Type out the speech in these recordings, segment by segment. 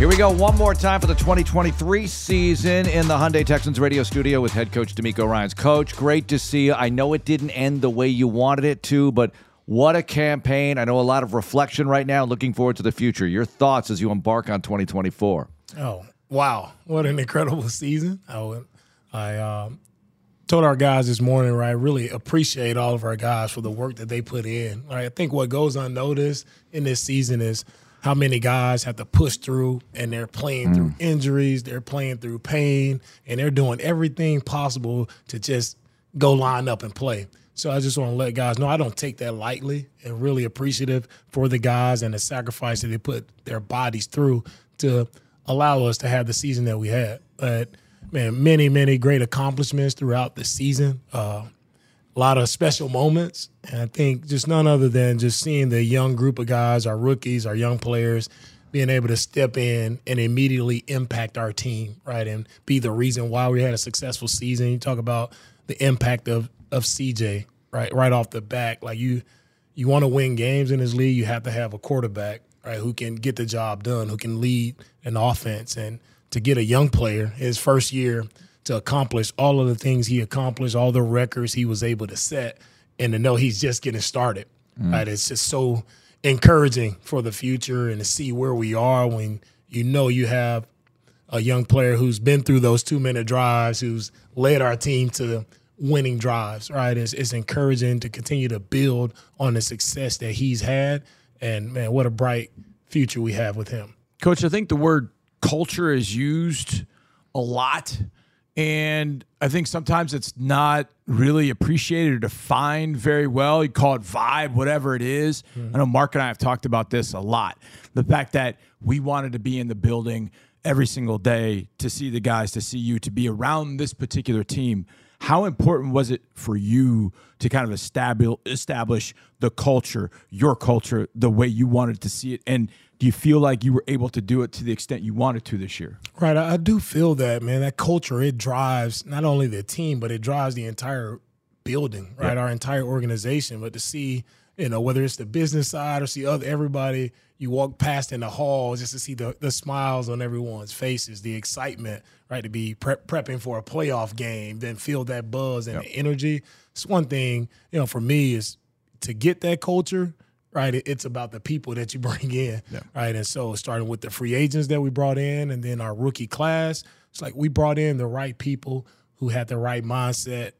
Here we go one more time for the 2023 season in the Hyundai Texans radio studio with head coach DeMeco Ryans. Coach, great to see you. I know it didn't end the way you wanted it to, but what a campaign. I know a lot of reflection right now, looking forward to the future. Your thoughts as you embark on 2024. Oh, wow. What an incredible season. I, I um, told our guys this morning, right, I really appreciate all of our guys for the work that they put in. Right? I think what goes unnoticed in this season is – how many guys have to push through and they're playing mm. through injuries, they're playing through pain, and they're doing everything possible to just go line up and play. So I just want to let guys know I don't take that lightly and really appreciative for the guys and the sacrifice that they put their bodies through to allow us to have the season that we had. But man, many, many great accomplishments throughout the season. Uh, a lot of special moments. And I think just none other than just seeing the young group of guys, our rookies, our young players, being able to step in and immediately impact our team, right? And be the reason why we had a successful season. You talk about the impact of of CJ, right? Right off the back. Like you you want to win games in this league, you have to have a quarterback, right, who can get the job done, who can lead an offense. And to get a young player, his first year to accomplish all of the things he accomplished, all the records he was able to set, and to know he's just getting started. Mm. Right? It's just so encouraging for the future and to see where we are when you know you have a young player who's been through those two minute drives, who's led our team to winning drives, right? It's, it's encouraging to continue to build on the success that he's had. And man, what a bright future we have with him. Coach, I think the word culture is used a lot and I think sometimes it's not really appreciated or defined very well. You call it vibe, whatever it is. Mm-hmm. I know Marc and I have talked about this a lot. The fact that we wanted to be in the building every single day to see the guys, to see you, to be around this particular team. How important was it for you to kind of establish establish the culture, your culture, the way you wanted to see it, and do you feel like you were able to do it to the extent you wanted to this year? Right, I, do feel that, man. That culture it drives not only the team, but it drives the entire building, right? Our entire organization. But to see, you know, whether it's the business side or see other everybody you walk past in the hall just to see the, the smiles on everyone's faces, the excitement, right? To be prep, prepping for a playoff game, then feel that buzz and yep. the energy. It's one thing, you know, for me is to get that culture – right? It's about the people that you bring in, yeah. right? And so starting with the free agents that we brought in and then our rookie class, it's like we brought in the right people who had the right mindset,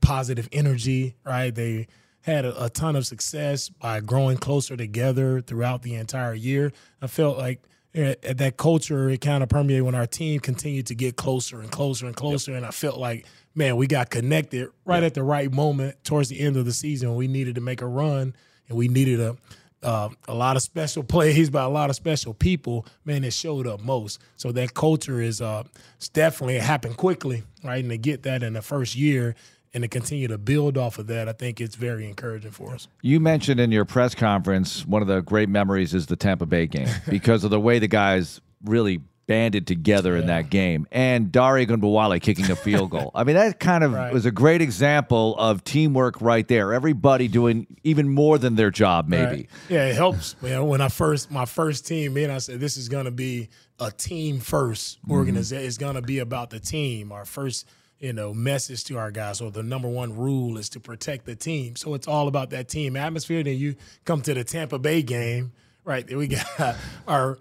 positive energy, right? They had a, a ton of success by growing closer together throughout the entire year. I felt like that culture it kind of permeated when our team continued to get closer and closer and closer yep. and i felt like man we got connected right yep. at the right moment towards the end of the season when we needed to make a run and we needed a uh, a lot of special plays by a lot of special people, man, it showed up most. So that culture is uh, it's definitely happened quickly, right? And to get that in the first year and to continue to build off of that, I think it's very encouraging for us. You mentioned in your press conference one of the great memories is the Tampa Bay game because of the way the guys really banded together yeah. in that game. And Dare Ogunbowale kicking a field goal. I mean, that kind of right. was a great example of teamwork right there. Everybody doing even more than their job, maybe. Right. Yeah, it helps. When I first my first team, man, I said this is going to be a team first mm-hmm. organization. Mm-hmm. It's going to be about the team. Our first you know, message to our guys. So the number one rule is to protect the team. So it's all about that team atmosphere. Then you come to the Tampa Bay game, right? We got our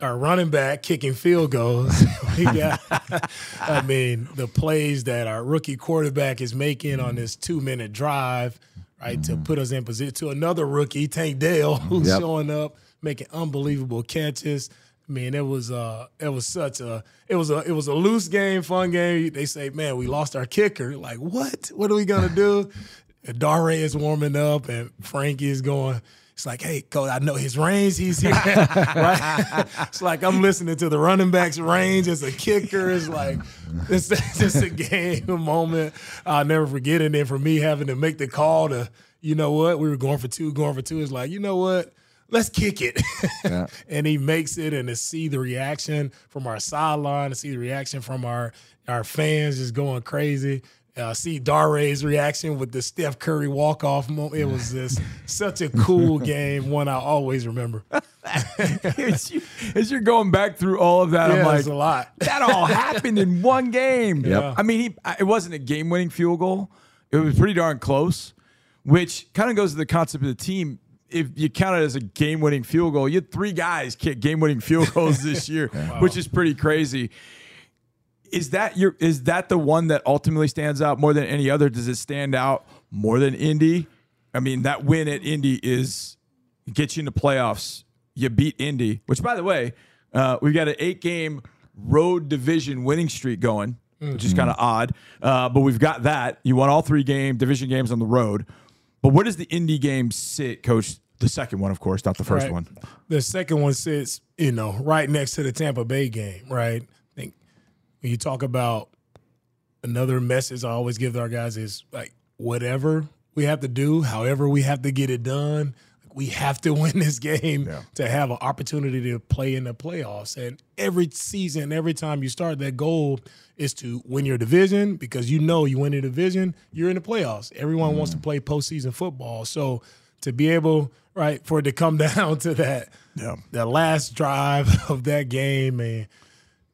our running back kicking field goals. we got, I mean, the plays that our rookie quarterback is making on this two minute drive, right, mm-hmm. to put us in position to another rookie, Tank Dell, who's yep. showing up, making unbelievable catches. I mean, it was uh, it was such a it was a it was a loose game, fun game. They say, man, we lost our kicker. Like, what? What are we gonna do? Dare is warming up, and Frankie is going it's like, hey, coach, I know his range. He's here. right? It's like I'm listening to the running back's range as a kicker. It's like it's just a game, moment I'll never forget. It. And then for me having to make the call to, you know what, we were going for two, going for two. It's like, you know what? Let's kick it. Yeah. and he makes it and to see the reaction from our sideline, to see the reaction from our our fans just going crazy. Uh, see Dare's reaction with the Steph Curry walk off moment. It was just such a cool game, one I always remember. as, you, as you're going back through all of that, I'm like, a lot. that all happened in one game. Yep. I mean, he, it wasn't a game-winning field goal. It was pretty darn close, which kind of goes to the concept of the team. If you count it as a game-winning field goal, you had three guys kick game-winning field goals this year, which is pretty crazy. Is that your? Is that the one that ultimately stands out more than any other? Does it stand out more than Indy? I mean, that win at Indy is gets you in the playoffs. You beat Indy, which, by the way, uh, we've got an eight-game road division winning streak going, which is kind of odd. Uh, but we've got that. You won all three game division games on the road. But where does the Indy game sit, Coach? The second one, of course, not the first Right. one. The second one sits, you know, right next to the Tampa Bay game, right? I think when you talk about another message I always give our guys is like whatever we have to do, however we have to get it done, we have to win this game to have an opportunity to play in the playoffs. And every season, every time you start, that goal is to win your division because you know you win the division, you're in the playoffs. Everyone wants to mm. play postseason football. So to be able, right, for it to come down to that, Yeah. the last drive of that game, and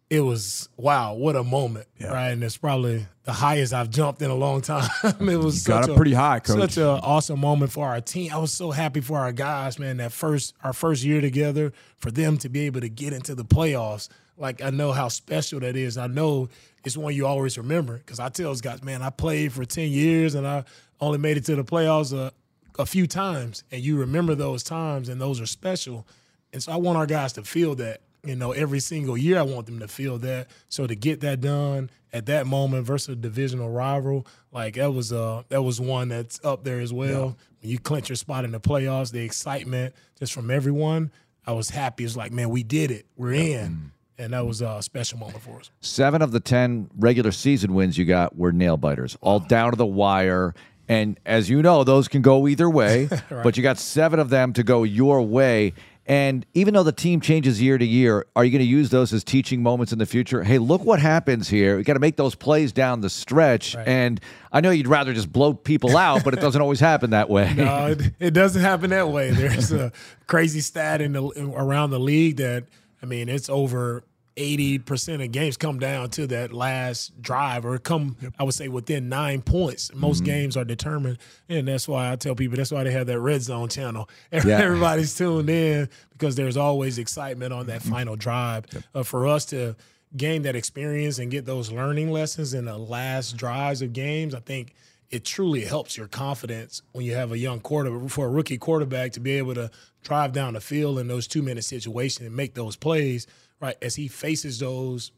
it was wow, what a moment, right? And it's probably the highest I've jumped in a long time. it was got such up a- pretty high, Coach. Such an awesome moment for our team. I was so happy for our guys, man. That first our first year together, for them to be able to get into the playoffs. Like I know how special that is. I know it's one you always remember because I tell those guys, man, I played for ten years and I only made it to the playoffs a, a few times, and you remember those times, and those are special. And so I want our guys to feel that. You know, every single year I want them to feel that. So to get that done at that moment versus a divisional rival, like that was uh that was one that's up there as well. When you clinch your spot in the playoffs, the excitement just from everyone, I was happy. It's like, man, we did it. We're in. And that was a special moment for us. Seven of the 10 regular season wins you got were nail biters, all down to the wire. And as you know, those can go either way, but you got seven of them to go your way. And even though the team changes year to year, are you going to use those as teaching moments in the future? Hey, look what happens here. You got to make those plays down the stretch. And I know you'd rather just blow people out, but it doesn't always happen that way. No, it, it doesn't happen that way. There's a crazy stat in the around the league that I mean, it's over eighty percent of games come down to that last drive, or come I would say within nine points. Most games are determined, and that's why I tell people that's why they have that red zone channel. Yeah. Everybody's tuned in because there's always excitement on that final drive. Uh, for us to gain that experience and get those learning lessons in the last drives of games, I think it truly helps your confidence when you have a young quarterback for a rookie quarterback to be able to drive down the field in those two minute situations and make those plays right? As he faces those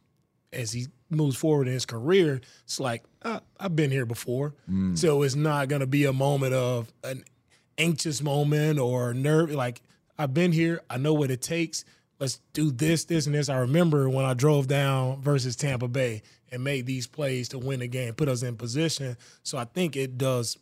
as he moves forward in his career it's like uh, i've been here before. So it's not going to be a moment of an anxious moment or nerve like i've been here i know what it takes let's do this this and this i remember when i drove down versus tampa bay and made these plays to win the game put us in position so i think it does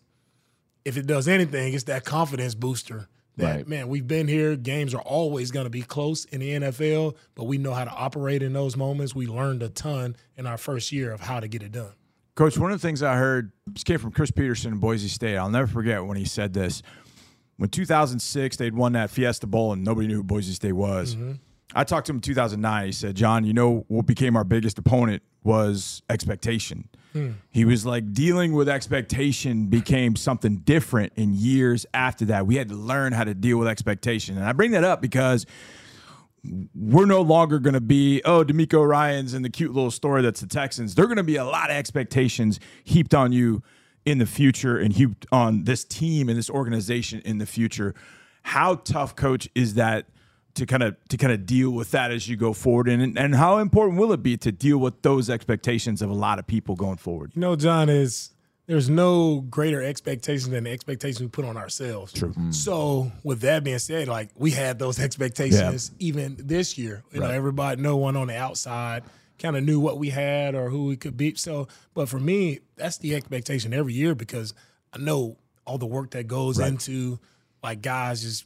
if it does anything it's that confidence booster that Right. man we've been here games are always going to be close in the nfl but we know how to operate in those moments we learned a ton in our first year of how to get it done Coach, one of the things I heard came from Chris Petersen in Boise State. I'll never forget when he said this. When 2006, they'd won that Fiesta Bowl and nobody knew who Boise State was. Mm-hmm. I talked to him in 2009. He said, John, you know what became our biggest opponent was expectation. Hmm. He was like, dealing with expectation became something different in years after that. We had to learn how to deal with expectation. And I bring that up because we're no longer going to be, oh, DeMeco Ryans and the cute little story that's the Texans. They're going to be a lot of expectations heaped on you in the future and heaped on this team and this organization in the future. How tough, coach, is that to kind of to kind of deal with that as you go forward? And and how important will it be to deal with those expectations of a lot of people going forward? You know, John, is there's no greater expectation than the expectations we put on ourselves. True. Mm. So with that being said, like we had those expectations even this year. You know, everybody, no one on the outside kind of knew what we had or who we could be. So, but for me, that's the expectation every year because I know all the work that goes into like guys just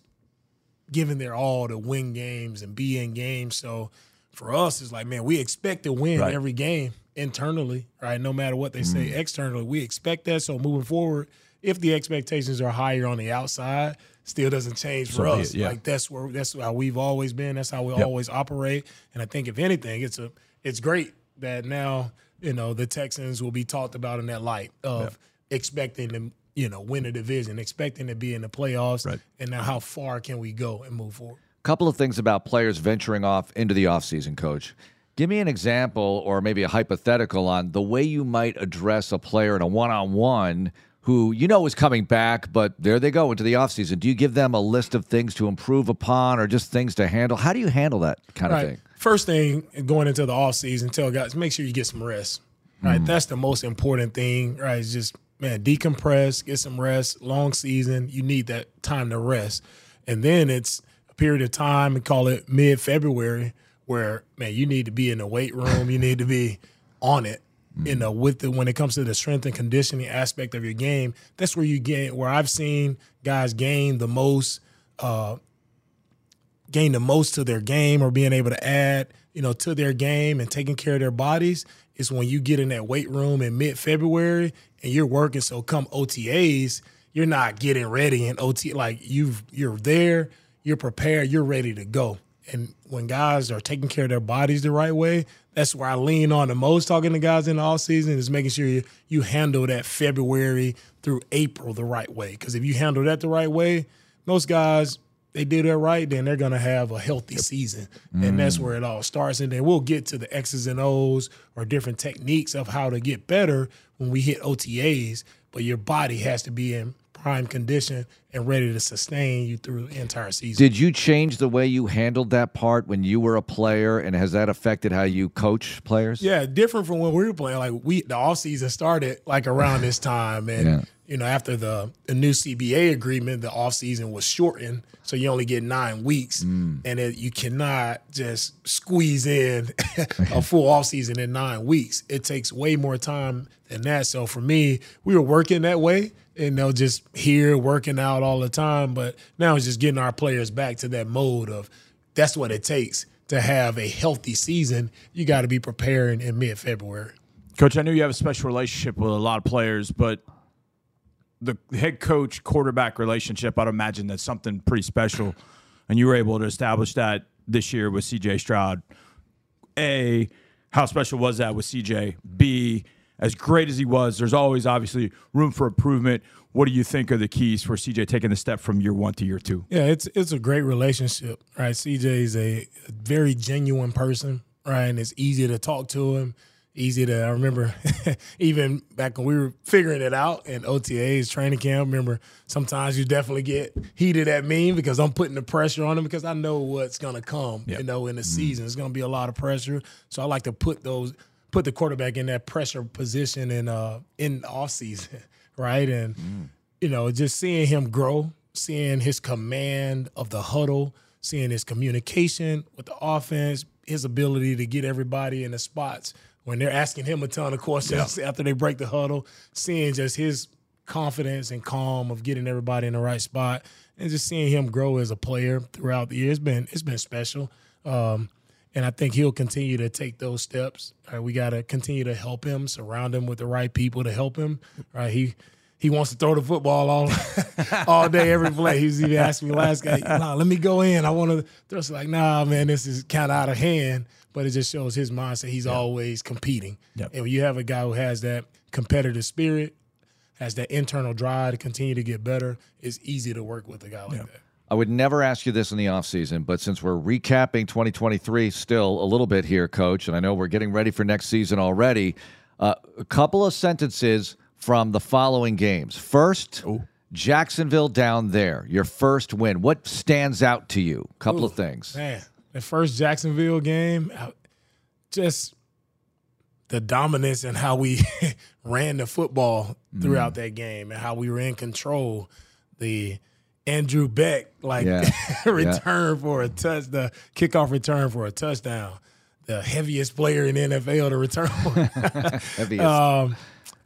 giving their all to win games and be in games. So for us, it's like, man, we expect to win Right. every game internally, right? No matter what they say mm-hmm. externally, we expect that. So moving forward, if the expectations are higher on the outside, still doesn't change for So us. yeah. Like that's where that's how we've always been. That's how we always operate. And I think if anything, it's a it's great that now you know the Texans will be talked about in that light of expecting to you know win a division, expecting to be in the playoffs, Right. and now how far can we go and move forward? couple of things about players venturing off into the offseason, coach. Give me an example or maybe a hypothetical on the way you might address a player in a one on one who you know is coming back, but there they go into the offseason. Do you give them a list of things to improve upon or just things to handle? How do you handle that kind of thing? First thing going into the off season, tell guys make sure you get some rest. Right, mm. that's the most important thing. Right, is just man decompress, get some rest. Long season, you need that time to rest, and then it's a period of time. and call it mid February, where man you need to be in the weight room. you need to be on it. You know, with the when it comes to the strength and conditioning aspect of your game, that's where you gain. Where I've seen guys gain the most uh, gain the most to their game or being able to add, you know, to their game and taking care of their bodies is when you get in that weight room in mid February and you're working. So come OTAs, you're not getting ready in OT like you've you're there, you're prepared, you're ready to go. And when guys are taking care of their bodies the right way, that's where I lean on the most talking to guys in the off season is making sure you, you handle that February through April the right way. Because if you handle that the right way, most guys they do that right, then they're gonna have a healthy season, and that's where it all starts. And then we'll get to the X's and O's or different techniques of how to get better when we hit OTAs. But your body has to be in prime condition and ready to sustain you through the entire season. Did you change the way you handled that part when you were a player, and has that affected how you coach players? Yeah, different from when we were playing. Like we, the off season started like around this time, and Yeah. you know after the the new CBA agreement, the off season was shortened, so you only get nine weeks, mm. and it, you cannot just squeeze in a full off season in nine weeks. It takes way more time than that. So for me, we were working that way. And they'll just here working out all the time, but now it's just getting our players back to that mode of that's what it takes to have a healthy season. You got to be preparing in mid February. Coach, I know you have a special relationship with a lot of players, but the head coach quarterback relationship, I'd imagine that's something pretty special. And you were able to establish that this year with CJ Stroud. A, how special was that with CJ? B, as great as he was, there's always obviously room for improvement. What do you think are the keys for CJ taking the step from year one to year two? Yeah, it's it's a great relationship, right? CJ is a very genuine person, right? And it's easy to talk to him. Easy to I remember even back when we were figuring it out in OTA's training camp. Remember sometimes you definitely get heated at me because I'm putting the pressure on him because I know what's gonna come. You know, in the mm-hmm. season, it's gonna be a lot of pressure. So I like to put those put the quarterback in that pressure position in uh in the off season, right? And you know, just seeing him grow, seeing his command of the huddle, seeing his communication with the offense, his ability to get everybody in the spots when they're asking him a ton of questions after they break the huddle, seeing just his confidence and calm of getting everybody in the right spot, and just seeing him grow as a player throughout the year. It's been it's been special. Um, and I think he'll continue to take those steps. Right? We got to continue to help him, surround him with the right people to help him. Right? He he wants to throw the football all all day, every play. He was even asking me last guy, nah, let me go in. I want to throw. It's like, nah, man, this is kind of out of hand. But it just shows his mindset. He's always competing. Yep. And when you have a guy who has that competitive spirit, has that internal drive to continue to get better, it's easy to work with a guy like that. I would never ask you this in the offseason, but since we're recapping 2023 still a little bit here, coach, and I know we're getting ready for next season already, uh, a couple of sentences from the following games. First, Jacksonville down there, your first win. What stands out to you? A Couple of things. Man, the first Jacksonville game, just the dominance and how we ran the football throughout Mm. that game and how we were in control. The Andrew Beck like Yeah. return for a touch, the kickoff return for a touchdown. The heaviest player in the NFL to return. Heaviest. um,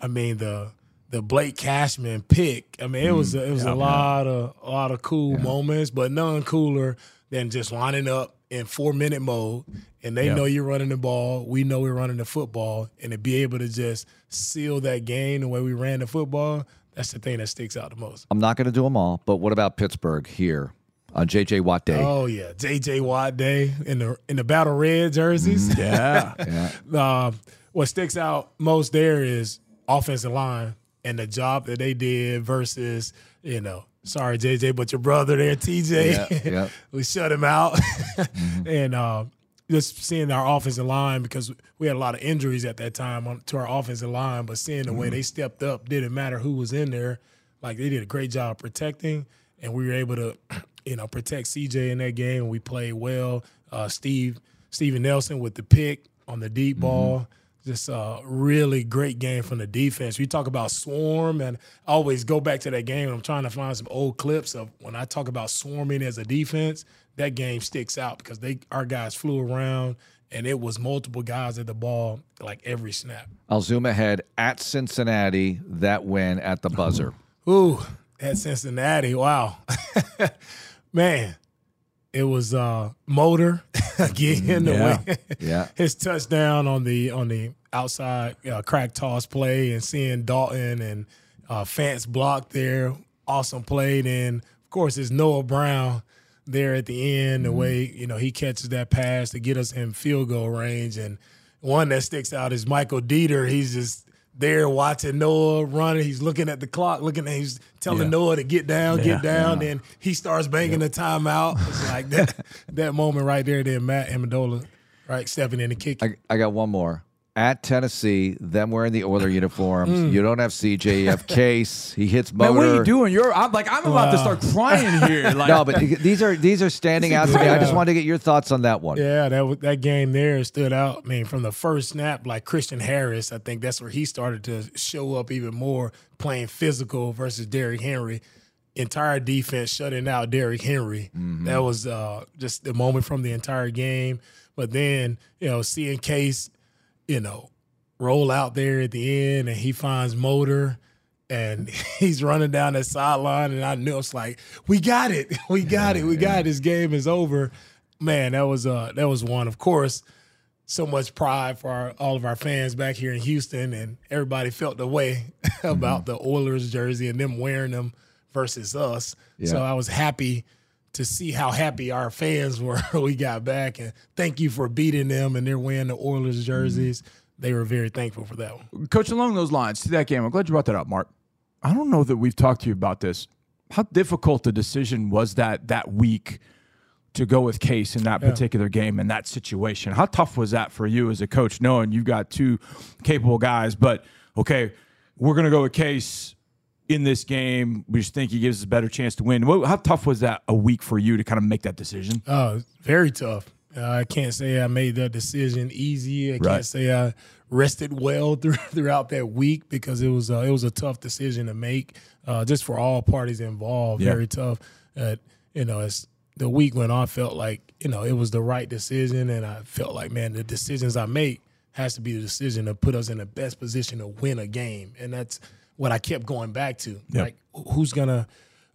I mean the the Blake Cashman pick. I mean it was a, it was a lot of a lot of cool moments, but none cooler than just lining up in four minute mode, and they Yeah. know you're running the ball. We know we're running the football, and to be able to just seal that game the way we ran the football. That's the thing that sticks out the most. I'm not going to do them all, but what about Pittsburgh here on JJ Watt Day? Oh yeah, JJ Watt Day in the in the battle red jerseys. Mm-hmm. Yeah. yeah. Um, what sticks out most there is offensive line and the job that they did versus you know sorry JJ, but your brother there, TJ. Yeah, yeah. we shut him out, and uh, just seeing our offensive line because we had a lot of injuries at that time on, to our offensive line, but seeing the way they stepped up, didn't matter who was in there. Like they did a great job protecting, and we were able to, you know, protect CJ in that game. We played well. Uh, Steve Steven Nelson with the pick on the deep ball. Just a really great game from the defense. We talk about swarm, and I always go back to that game. I'm trying to find some old clips of when I talk about swarming as a defense. That game sticks out because they our guys flew around, and it was multiple guys at the ball like every snap. I'll zoom ahead at Cincinnati. That win at the buzzer. Ooh, at Cincinnati, wow, man, it was uh motor again. the Yeah. Yeah. his touchdown on the on the outside uh, crack toss play and seeing Dalton and uh, Fance block there, awesome play. Then of course it's Noah Brown there at the end. The mm-hmm. way you know he catches that pass to get us in field goal range, and one that sticks out is Michael Deiter. He's just there watching Noah running. He's looking at the clock, looking at he's telling Yeah. Noah to get down, Yeah, get down. Then he starts banging the timeout. It's like that that moment right there. Then Matt Ammendola, right, stepping in the kick. I, I got one more. At Tennessee, them wearing the Oiler uniforms. You don't have CJ. You have Case. He hits motor. Man, what are you doing? You're I'm like I'm about to start crying here. Like No, but these are these are standing out to me. I just wanted to get your thoughts on that one. Yeah, that that game there stood out. I mean, from the first snap, like Christian Harris, I think that's where he started to show up even more, playing physical versus Derrick Henry. Entire defense shutting out Derrick Henry. That was uh, just the moment from the entire game. But then, you know, seeing Case, you know, roll out there at the end, and he finds Motor. And he's running down that sideline, and I knew it's like, we got it, we got it, we got it. This game is over man, that was uh that was one. Of course, so much pride for our, all of our fans back here in Houston, and everybody felt the way about the Oilers jersey and them wearing them versus us. So I was happy to see how happy our fans were we got back, and thank you for beating them and they're wearing the Oilers jerseys. They were very thankful for that one. Coach, along those lines, to that game, I'm glad you brought that up, Marc. I don't know that we've talked to you about this. How difficult the decision was that that week to go with Case in that particular game in that situation? How tough was that for you as a coach, knowing you've got two capable guys, but okay, we're going to go with Case in this game. We just think he gives us a better chance to win. What, how tough was that a week for you to kind of make that decision? Oh, very tough. Uh, I can't say I made that decision easy. I Right. can't say I rested well through, throughout that week because it was uh, it was a tough decision to make, uh, just for all parties involved. Yeah. Very tough. Uh, you know, as the week went on, I felt like you know it was the right decision, and I felt like man, the decisions I make has to be the decision to put us in the best position to win a game, and that's what I kept going back to. Yep. Like, who's gonna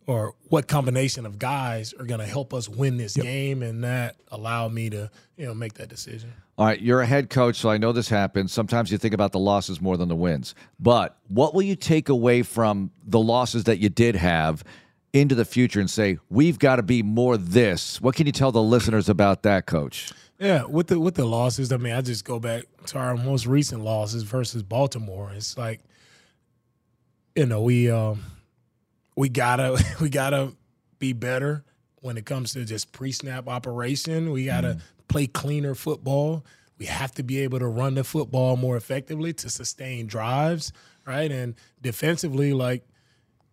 or what combination of guys are going to help us win this game, and that allowed me to you know make that decision. All right, you're a head coach, so I know this happens. Sometimes you think about the losses more than the wins. But what will you take away from the losses that you did have into the future and say, we've got to be more this? What can you tell the listeners about that, coach? Yeah, with the with the losses, I mean, I just go back to our most recent losses versus Baltimore. It's like, you know, we um, we gotta we gotta be better when it comes to just pre snap operation. We gotta play cleaner football. We have to be able to run the football more effectively to sustain drives, right? And defensively, like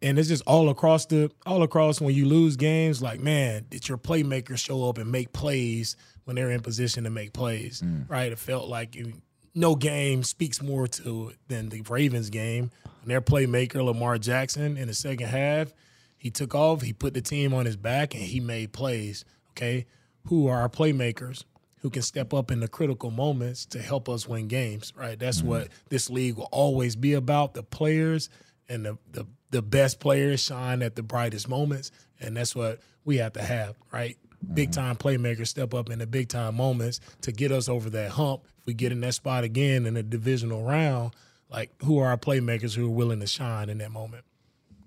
and it's just all across the all across when you lose games like man did your playmakers show up and make plays when they're in position to make plays right it felt like you, no game speaks more to it than the ravens game. And their playmaker lamar jackson in the second half he took off he put the team on his back and he made plays okay? Who are our playmakers who can step up in the critical moments to help us win games right? That's mm-hmm. what this league will always be about the players and the, the the best players shine at the brightest moments, and that's what we have to have, right? Big time playmakers step up in the big time moments to get us over that hump. If we get in that spot again in a divisional round, like who are our playmakers who are willing to shine in that moment?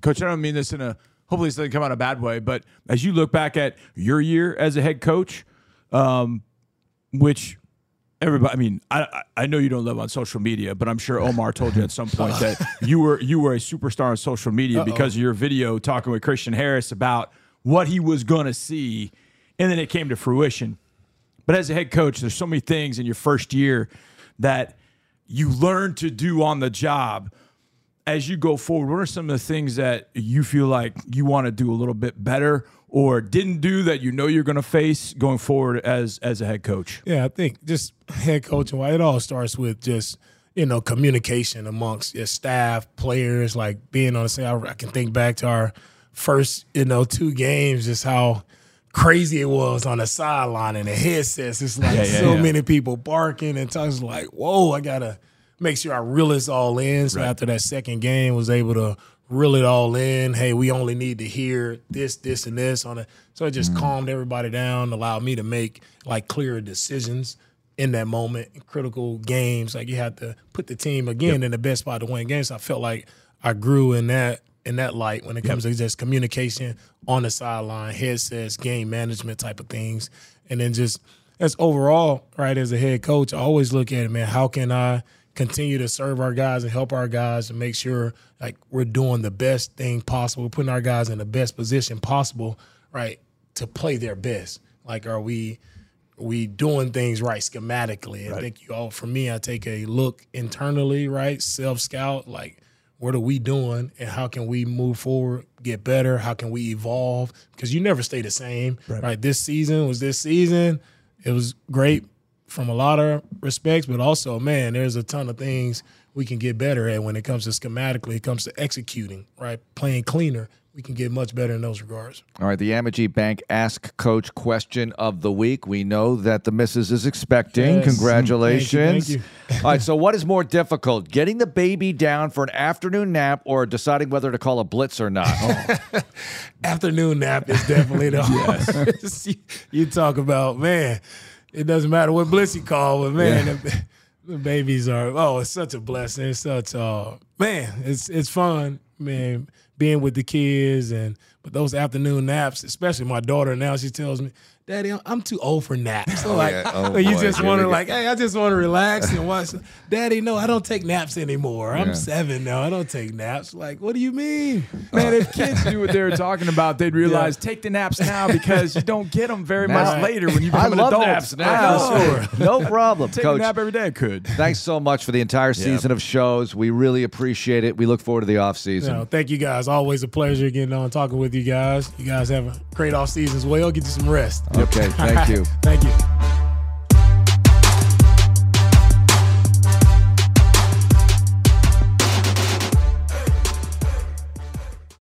Coach, I don't mean this in a hopefully this doesn't come out a bad way, but as you look back at your year as a head coach, um, which everybody, I mean, I I know you don't live on social media, but I'm sure Omar told you at some point that you were you were a superstar on social media Uh-oh. because of your video talking with Christian Harris about what he was going to see, and then it came to fruition. But as a head coach, there's so many things in your first year that you learn to do on the job as you go forward, what are some of the things that you feel like you want to do a little bit better or didn't do that you know you're going to face going forward as as a head coach? Yeah, I think just head coaching, it all starts with just you know communication amongst your staff, players, like being on the same. I can think back to our first you know two games, just how crazy it was on the sideline and the headsets. It's like yeah, yeah, so yeah. many people barking and talking. Like, whoa, I gotta make sure I reel this all in. So right. after that second game, was able to reel it all in. Hey, we only need to hear this, this, and this on it. So it just mm-hmm. calmed everybody down, allowed me to make like clearer decisions in that moment critical games. Like you have to put the team again yep. in the best spot to win games. So I felt like I grew in that in that light when it comes to just communication on the sideline, headsets, game management type of things, and then just as overall, right as a head coach, I always look at it, man. How can I continue to serve our guys and help our guys and make sure like we're doing the best thing possible, we're putting our guys in the best position possible, right, to play their best. Like, are we we doing things right schematically? Right. I think you all for me, I take a look internally, right, self scout, like what are we doing and how can we move forward, get better? How can we evolve? Because you never stay the same, right? right? This season was this season. It was great from a lot of respects, but also, man, there's a ton of things we can get better at when it comes to schematically, it comes to executing, right? Playing cleaner. We can get much better in those regards. All right, the Amegy Bank Ask Coach question of the week. We know that the missus is expecting. Yes. Congratulations. Thank you, thank you. All right, so what is more difficult, getting the baby down for an afternoon nap or deciding whether to call a blitz or not? Oh. afternoon nap is definitely the hardest. you, you talk about, man – it doesn't matter what blitz you call, but man, yeah. The, babies are oh, it's such a blessing. It's such uh man, it's it's fun, man, being with the kids and but those afternoon naps, especially my daughter now, she tells me, Daddy, I'm too old for naps. So oh, like, yeah. oh, you boy, just want to like, hey, I just want to relax and watch. Daddy, no, I don't take naps anymore. I'm yeah. seven now. I don't take naps. Like, what do you mean, man? If kids knew what they were talking about, they'd realize yeah. take the naps now because you don't get them very much right. later when you become I an adult. Naps now. Sure. no problem. Take Coach, a nap every day. I could. Thanks so much for the entire season of shows. We really appreciate it. We look forward to the off season. No, thank you guys. Always a pleasure getting on talking with you guys. You guys have a great off season as well. Get you some rest. Okay, thank you. thank you.